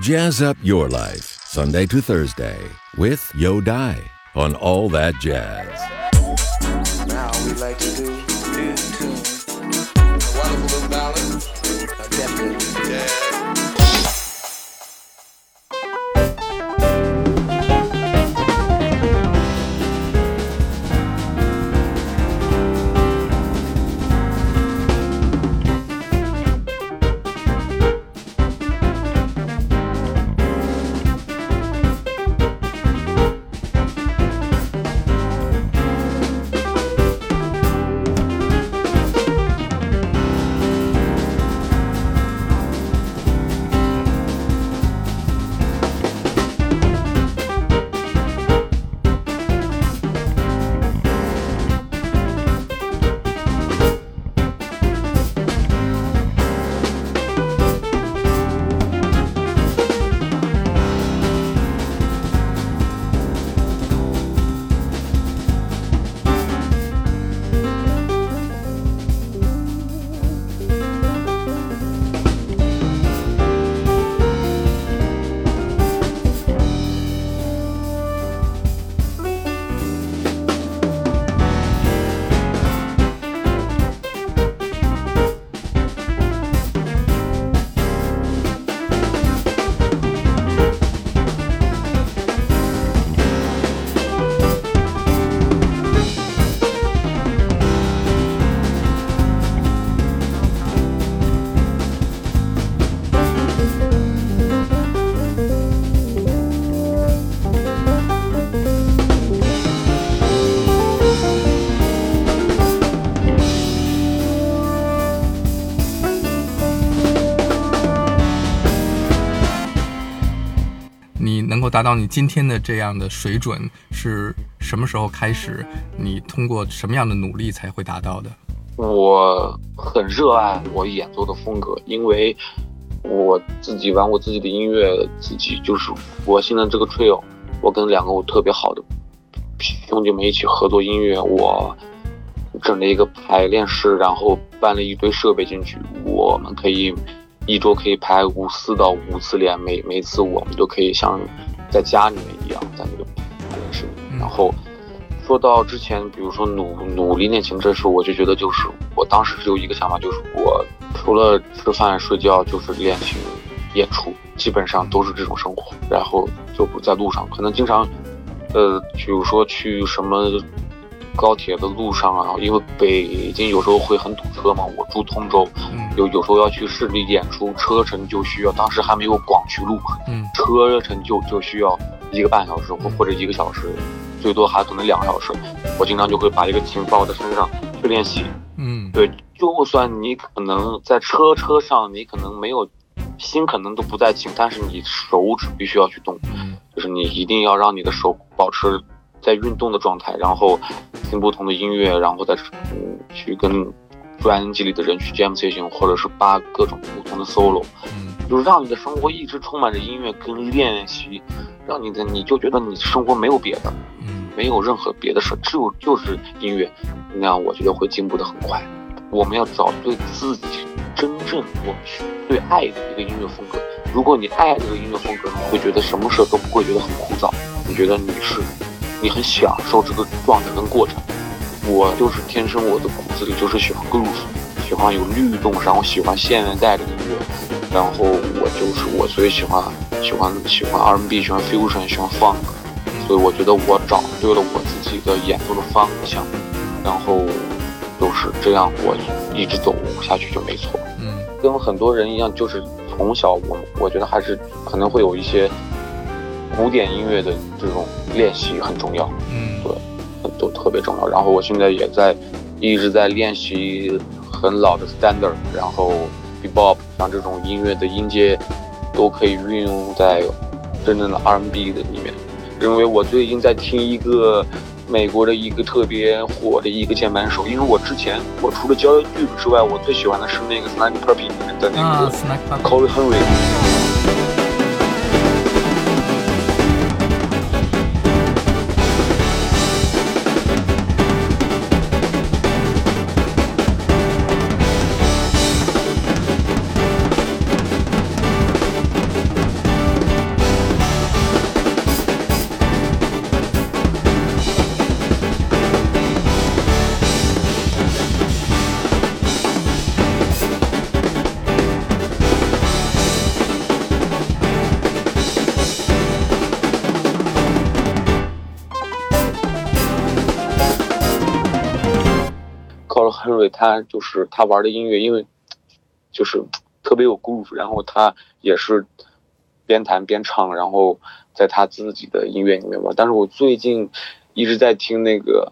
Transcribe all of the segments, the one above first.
Jazz up your life, Sunday to Thursday, with Yo Dai on All That Jazz. Now we like to do. A wonderful little ballad. A definite 达到你今天的这样的水准，是什么时候开始？你通过什么样的努力才会达到的？我很热爱我演奏的风格，因为我自己玩我自己的音乐，自己就是我现在这个 trio，我跟两个我特别好的兄弟们一起合作音乐，我整了一个排练室，然后搬了一堆设备进去，我们可以一周可以排五四到五次练，每每次我们都可以像在家里面一样，在那个排练室里，嗯然后。说到之前，比如说努努力练琴这事，我就觉得就是我当时只有一个想法，就是我除了吃饭睡觉就是练琴、演出，基本上都是这种生活。然后就不在路上，可能经常，呃，比如说去什么高铁的路上啊，因为北京有时候会很堵车嘛。我住通州，嗯有有时候要去市里演出，车程就需要，当时还没有广渠路，嗯车程就就需要一个半小时或嗯或者一个小时，最多还可能两个小时。我经常就会把一个琴抱在身上去练习。嗯对，就算你可能在车车上，你可能没有心，可能都不在琴，但是你手指必须要去动，嗯就是你一定要让你的手保持在运动的状态，然后听不同的音乐，然后再嗯去跟专辑里的人去 jam session，或者是扒各种不同的 solo。嗯就是让你的生活一直充满着音乐跟练习，让你的你就觉得你生活没有别的，嗯没有任何别的事，只有就是音乐，那样我觉得会进步的很快。我们要找对自己真正我们最爱的一个音乐风格。如果你爱这个音乐风格，你会觉得什么事都不会觉得很枯燥，你觉得你是你很享受这个状态跟过程。我就是天生我的骨子里就是喜欢 groove，喜欢有律动，然后喜欢现代的音乐。然后我就是我，所以喜欢喜欢喜欢 R&B，喜欢 fusion，喜欢 funk，所以我觉得我找对了我自己的演奏的方向，然后就是这样，我一直走下去就没错。嗯跟很多人一样，就是从小我我觉得还是可能会有一些古典音乐的这种练习很重要，嗯都特别重要。然后我现在也在一直在练习很老的 standard，然后 bebop 像这种音乐的音阶都可以运用在真正的 R&B 的里面。因为我最近在听一个美国的一个特别火的一个键盘手，因为我之前我除了教剧之外，我最喜欢的是那个 Snake Puppy 里面的那啊个 Corey Henry。因为他就是他玩的音乐，因为就是特别有 groove，然后他也是边弹边唱，然后在他自己的音乐里面玩。但是我最近一直在听那个，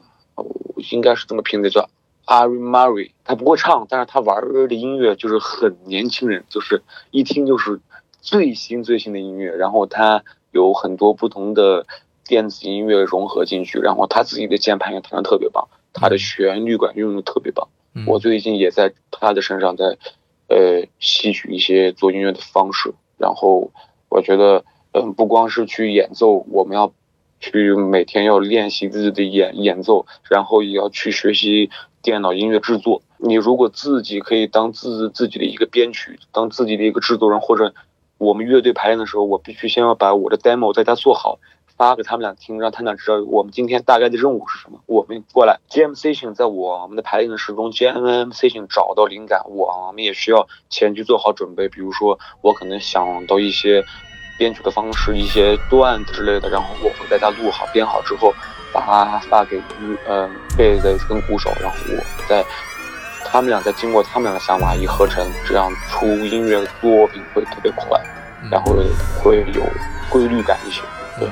应该是这么拼的，叫 Ari Murray。他不会唱，但是他玩的音乐就是很年轻人，就是一听就是最新最新的音乐。然后他有很多不同的电子音乐融合进去，然后他自己的键盘也弹的特别棒，他的旋律感用的特别棒。我最近也在他的身上在呃吸取一些做音乐的方式。然后我觉得，嗯，不光是去演奏，我们要去每天要练习自己的演演奏，然后也要去学习电脑音乐制作。你如果自己可以当自自己的一个编曲，当自己的一个制作人，或者我们乐队排练的时候，我必须先要把我的 demo 在家做好，发给他们俩听，让他们俩知道我们今天大概的任务是什么。我们过来，GM Session 在我们的排练的时中，GM Session 找到灵感，我们也需要前期做好准备。比如说，我可能想到一些编曲的方式、一些段子之类的，然后我会在家录好、编好之后，把它发给呃贝斯跟鼓手，然后我再。他们俩在经过他们俩的想法一合成，这样出音乐作品会特别快，然后会有规律感一些，对。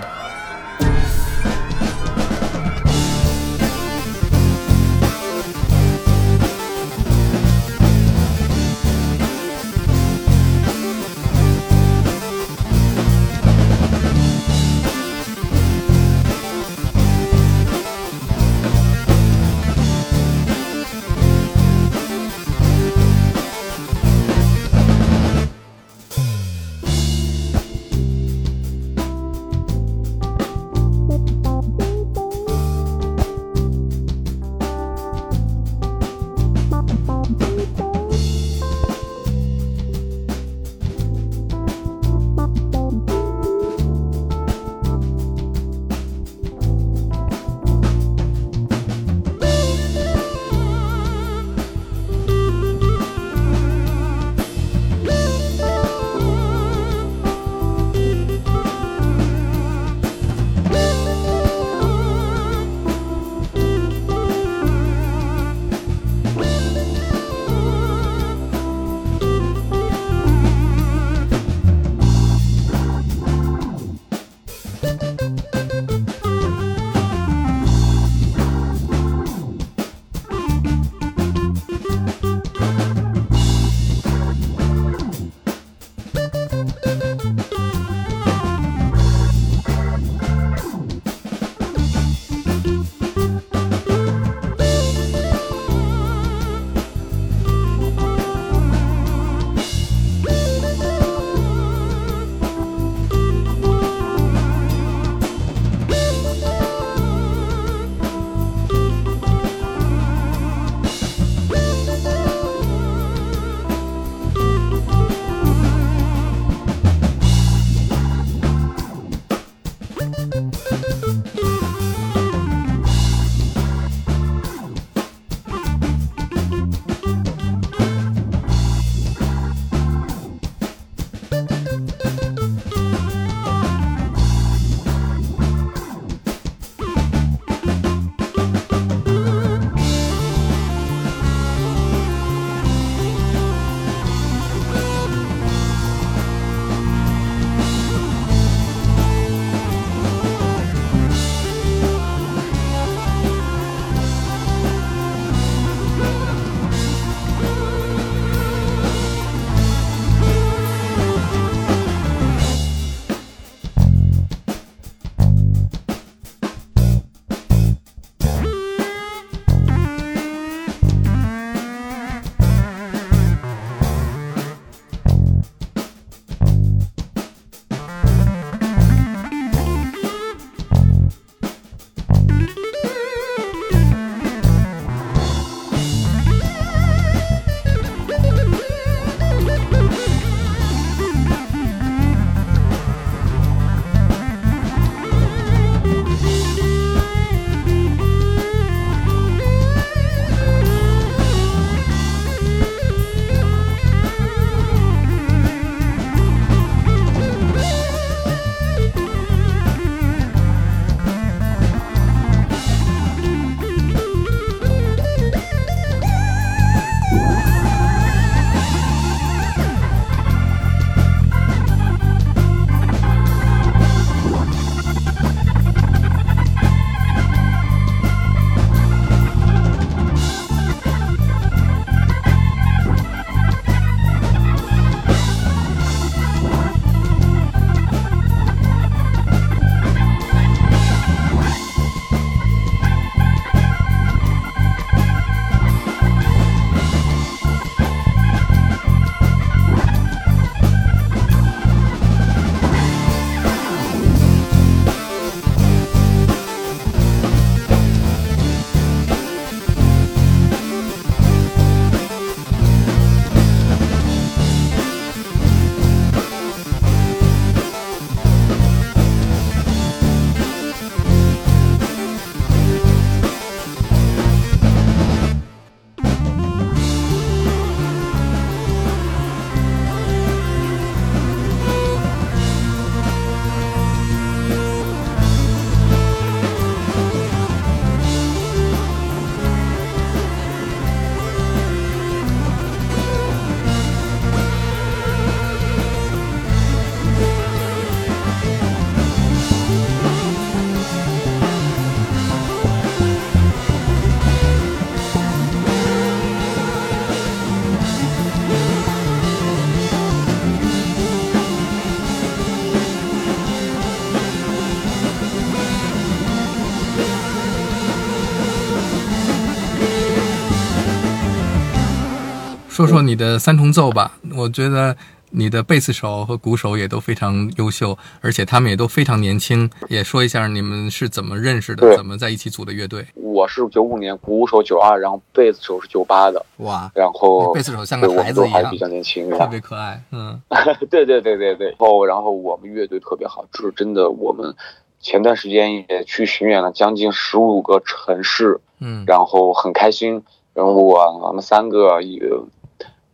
说说你的三重奏吧。我觉得你的贝斯手和鼓手也都非常优秀，而且他们也都非常年轻。也说一下你们是怎么认识的，怎么在一起组的乐队？我是九五年，鼓手九二，然后贝斯手是九八的，哇，然后贝斯手像个孩子一样比，较年轻，特别可爱。嗯对对对对对。然后然后我们乐队特别好，就是真的，我们前段时间也去巡演了将近十五个城市，嗯然后很开心。然后我我们三个一个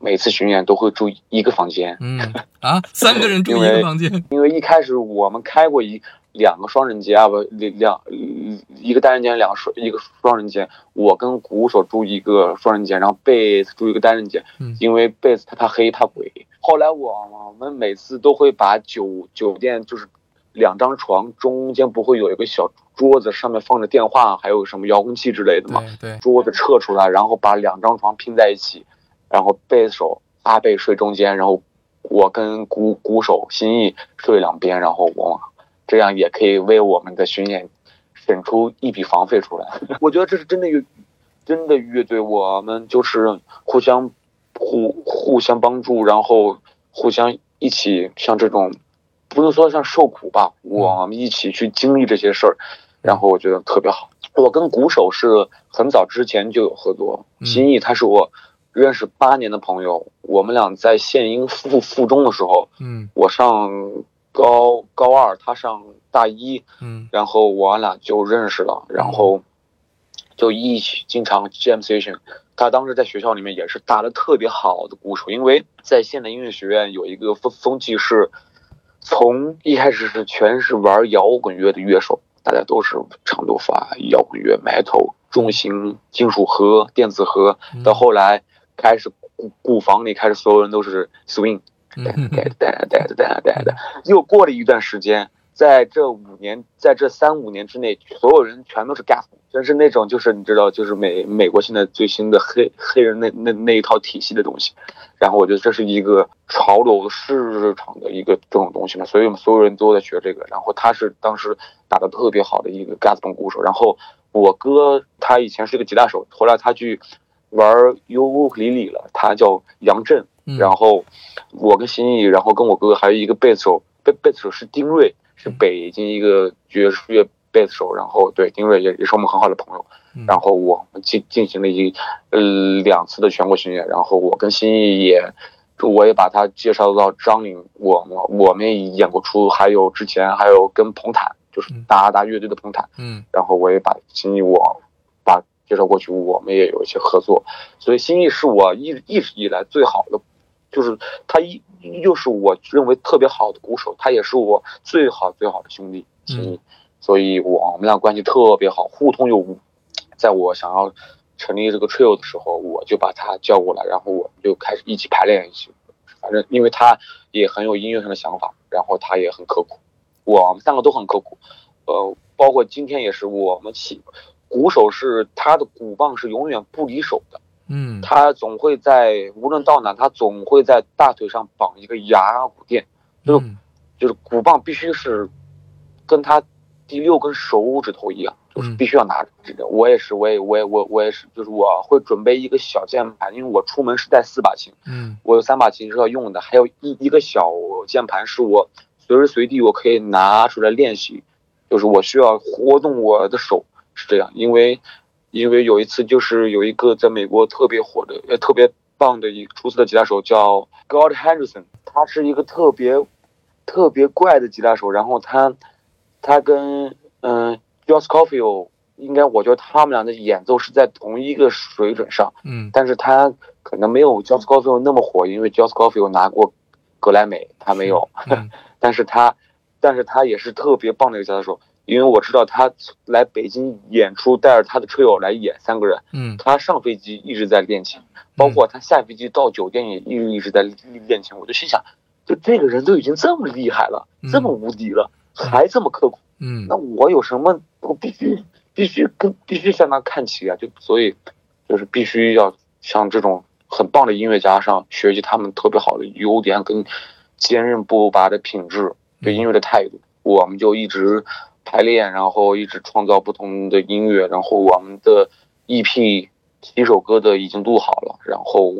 每次巡演都会住一个房间，嗯啊，三个人住 一个房间。因为一开始我们开过一两个双人间啊，不两一个单人间，两个双一个双人间。我跟鼓手住一个双人间，然后贝斯住一个单人间。嗯因为贝斯他他黑他鬼。后来我我们每次都会把酒酒店就是两张床中间不会有一个小桌子，上面放着电话，还有什么遥控器之类的嘛。对对，桌子撤出来，然后把两张床拼在一起，然后贝斯手阿贝睡中间，然后我跟鼓鼓手心意睡两边，然后我这样也可以为我们的巡演省出一笔房费出来。我觉得这是真的乐，真的乐队，我们就是互相互互相帮助，然后互相一起像这种不能说像受苦吧，我们一起去经历这些事儿，然后我觉得特别好。我跟鼓手是很早之前就有合作，嗯心意他是我认识八年的朋友，我们俩在县音附附中的时候，嗯我上高高二，他上大一，嗯然后我俩就认识了，然后就一起经常 jam session。他当时在学校里面也是打得特别好的鼓手，因为在现代音乐学院有一个风风气是，从一开始是全是玩摇滚乐的乐手，大家都是长头发、摇滚乐、metal、重型金属核、电子核，到后来开始鼓鼓房里开始所有人都是 swing。又过了一段时间，在这五年，在这三五年之内，所有人全都是 gas，真是那种就是你知道，就是美美国现在最新的黑黑人那那那一套体系的东西。然后我觉得这是一个潮流市场的一个这种东西嘛，所以我们所有人都在学这个。然后他是当时打得特别好的一个 gas 本鼓手，然后我哥他以前是个吉他手，后来他去玩尤克里里了，他叫杨震。嗯然后我跟心意，然后跟我哥哥还有一个贝斯手，贝贝斯手是丁瑞，是北京一个爵士乐贝斯手。然后对丁瑞也也是我们很好的朋友。嗯然后我们进进行了一呃两次的全国巡演，然后我跟心意也，我也把他介绍到张岭，我我我们也演过出，还有之前还有跟彭坦，就是嗯达达乐队的彭坦，嗯然后我也把心意我把介绍过去，我们也有一些合作，所以心意是我一一直以来最好的，就是他一又是我认为特别好的鼓手，他也是我最好最好的兄弟心意，所以我们俩关系特别好，互通有无。在我想要成立这个 trio 的时候，我就把他叫过来，然后我们就开始一起排练，一起。反正因为他也很有音乐上的想法，然后他也很刻苦，我们三个都很刻苦。呃，包括今天也是，我们起鼓手是他的鼓棒是永远不离手的，嗯。他总会在无论到哪，他总会在大腿上绑一个牙骨垫，就嗯。就是鼓棒必须是跟他第六根手指头一样，就是嗯。必须要拿着。这个。我也是，我也我也我我也是，就是我会准备一个小键盘，因为我出门是带四把琴，嗯。我有三把琴是要用的，还有一一个小键盘是我随时随地我可以拿出来练习，就是我需要活动我的手，是这样。因为因为有一次就是有一个在美国特别火的呃特别棒的一出色的吉他手叫 God Henderson，他是一个特别特别怪的吉他手，然后他他跟嗯 Josh Caulfield 应该我觉得他们俩的演奏是在同一个水准上。嗯但是他可能没有 Josh Caulfield 那么火，因为 Josh Caulfield 拿过格莱美，他没有。嗯 但是他，但是他也是特别棒的一个吉他手，因为我知道他来北京演出，带着他的车友来演三个人，嗯他上飞机一直在练琴，包括他下飞机到酒店也一直一直在练琴。我就心想，就这个人都已经这么厉害了，嗯这么无敌了，还这么刻苦。嗯那我有什么？我必须必须跟必须向他看齐啊！就所以就是必须要向这种很棒的音乐家上学习他们特别好的优点跟坚韧不拔的品质，对音乐的态度。我们就一直排练，然后一直创造不同的音乐，然后我们的 EP 七首歌的已经录好了，然后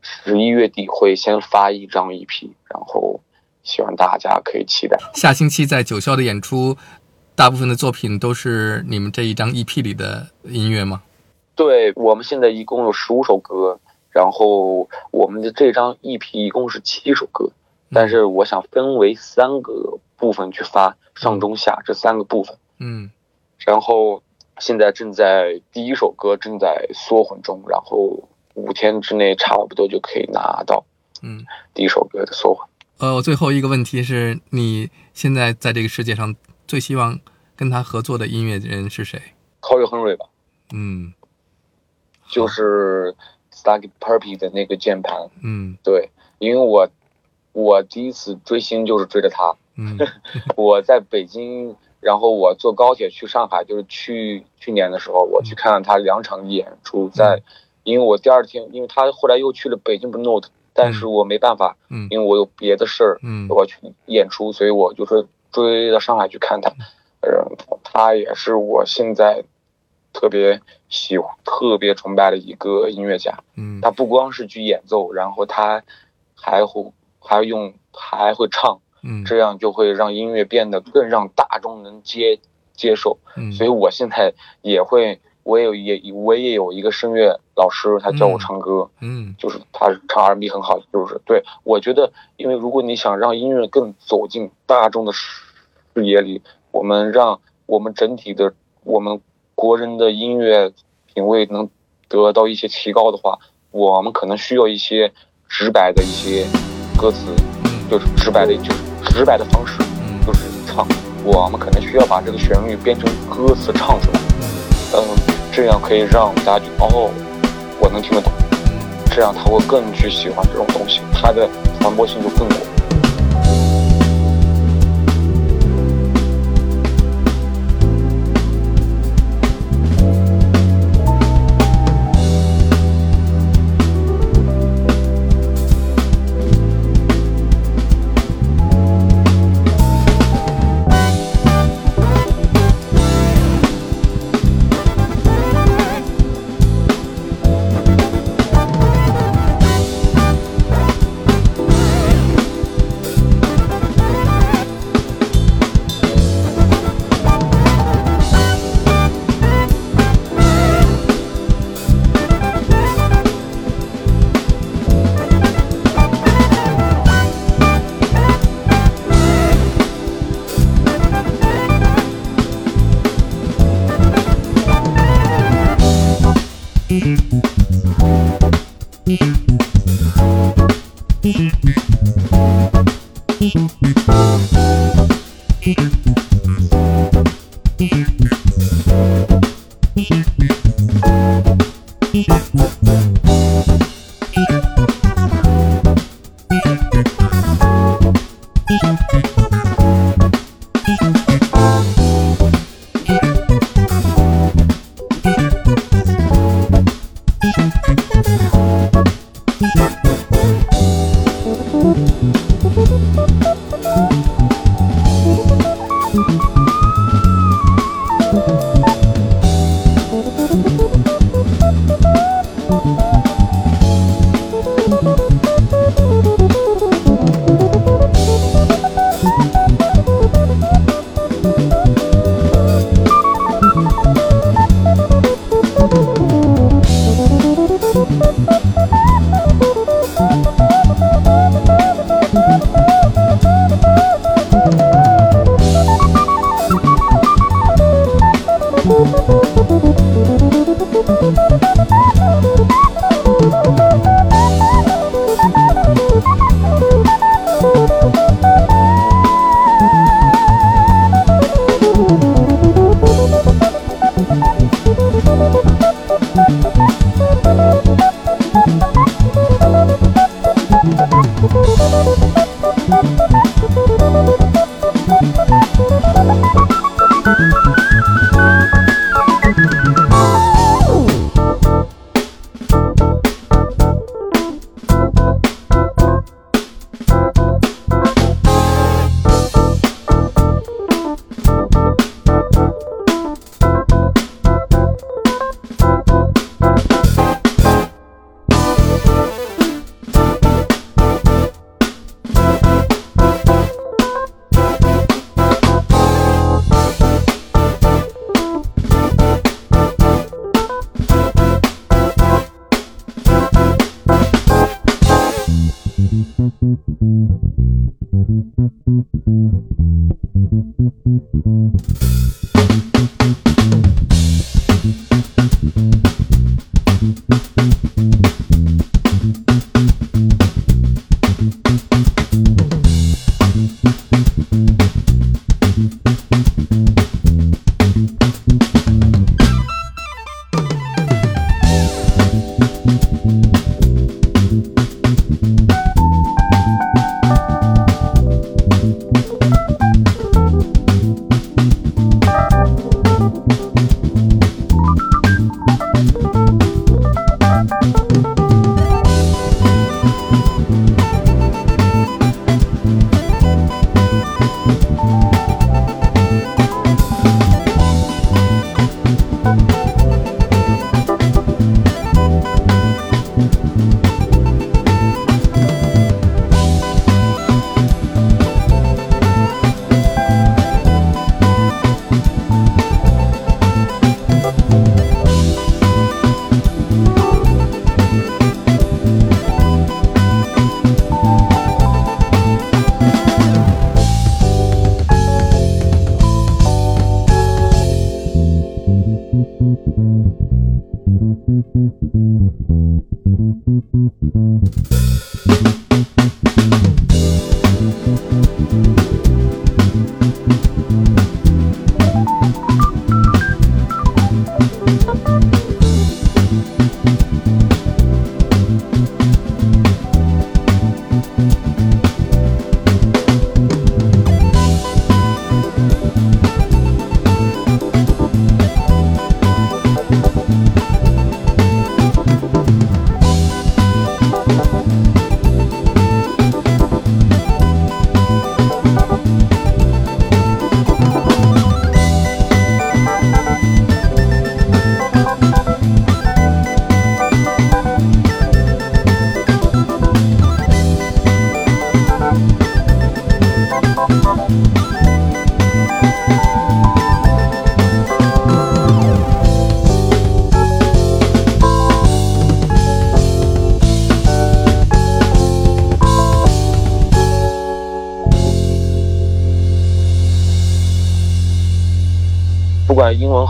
十一月底会先发一张 EP，然后希望大家可以期待。下星期在九霄的演出，大部分的作品都是你们这一张 EP 里的音乐吗？对我们现在一共有十五首歌，然后我们的这张 EP 一共是七首歌，但是我想分为三个部分去发，上中下这三个部分。嗯然后现在正在第一首歌正在缩混中，然后五天之内差不多就可以拿到嗯。第一首歌的缩混。呃，我最后一个问题是你现在在这个世界上最希望跟他合作的音乐人是谁？考瑞亨瑞吧，嗯就是 Stuck Purpy 的那个键盘，嗯对，因为我我第一次追星就是追着他，嗯。我在北京，然后我坐高铁去上海，就是去去年的时候，我去看了他两场演出，在，因为我第二天，因为他后来又去了北京 Blue Note，但是我没办法，嗯。因为我有别的事儿，嗯。我去演出，所以我就说追到上海去看他，呃，他也是我现在特别喜欢、特别崇拜的一个音乐家。嗯。他不光是去演奏，然后他还会还用还会唱，嗯。这样就会让音乐变得更让大众能接接受。嗯，所以我现在也会，我也有也我也有一个声乐老师，他教我唱歌，嗯。就是他唱 R&B 很好，就是对我觉得，因为如果你想让音乐更走进大众的视视野里，我们让我们整体的我们国人的音乐品味能得到一些提高的话，我们可能需要一些直白的一些歌词，就是直白的，就是直白的方式，嗯就是唱。我们可能需要把这个旋律编成歌词唱出来，嗯，这样可以让大家觉得哦，我能听得懂，这样他会更去喜欢这种东西，它的传播性就更广。Música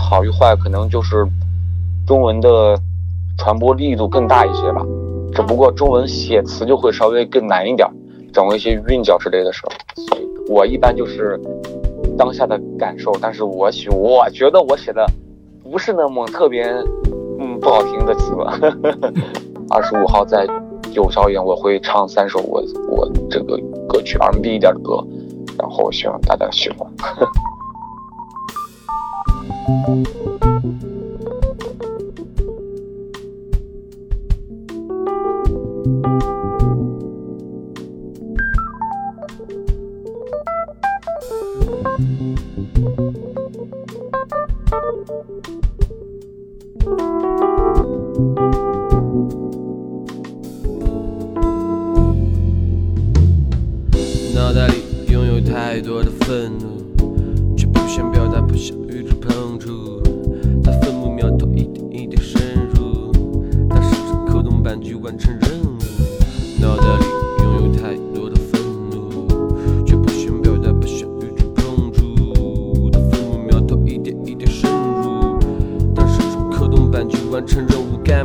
好与坏，可能就是中文的传播力度更大一些吧。只不过中文写词就会稍微更难一点，掌握一些韵脚之类的时候。我一般就是当下的感受，但是我喜我觉得我写的不是那么特别嗯不好听的词吧。二十五号在九霄园，我会唱三首我我这个歌曲 R&B 一点的歌，然后希望大家喜欢。Thank you.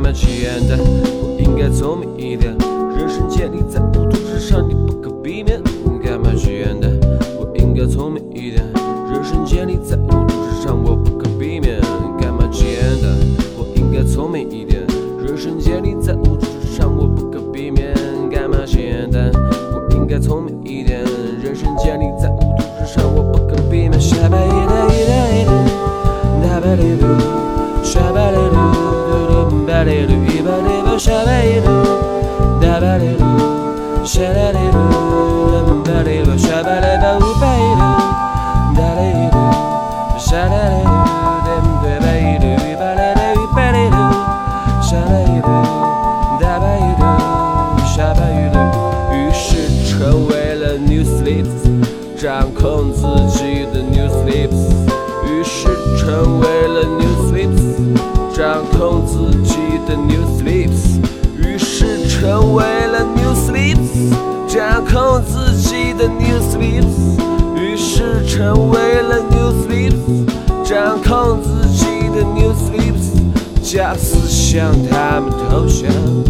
慢起眼的不应该聪明一点人生建立在孤独之上你不可避免。向他们投降。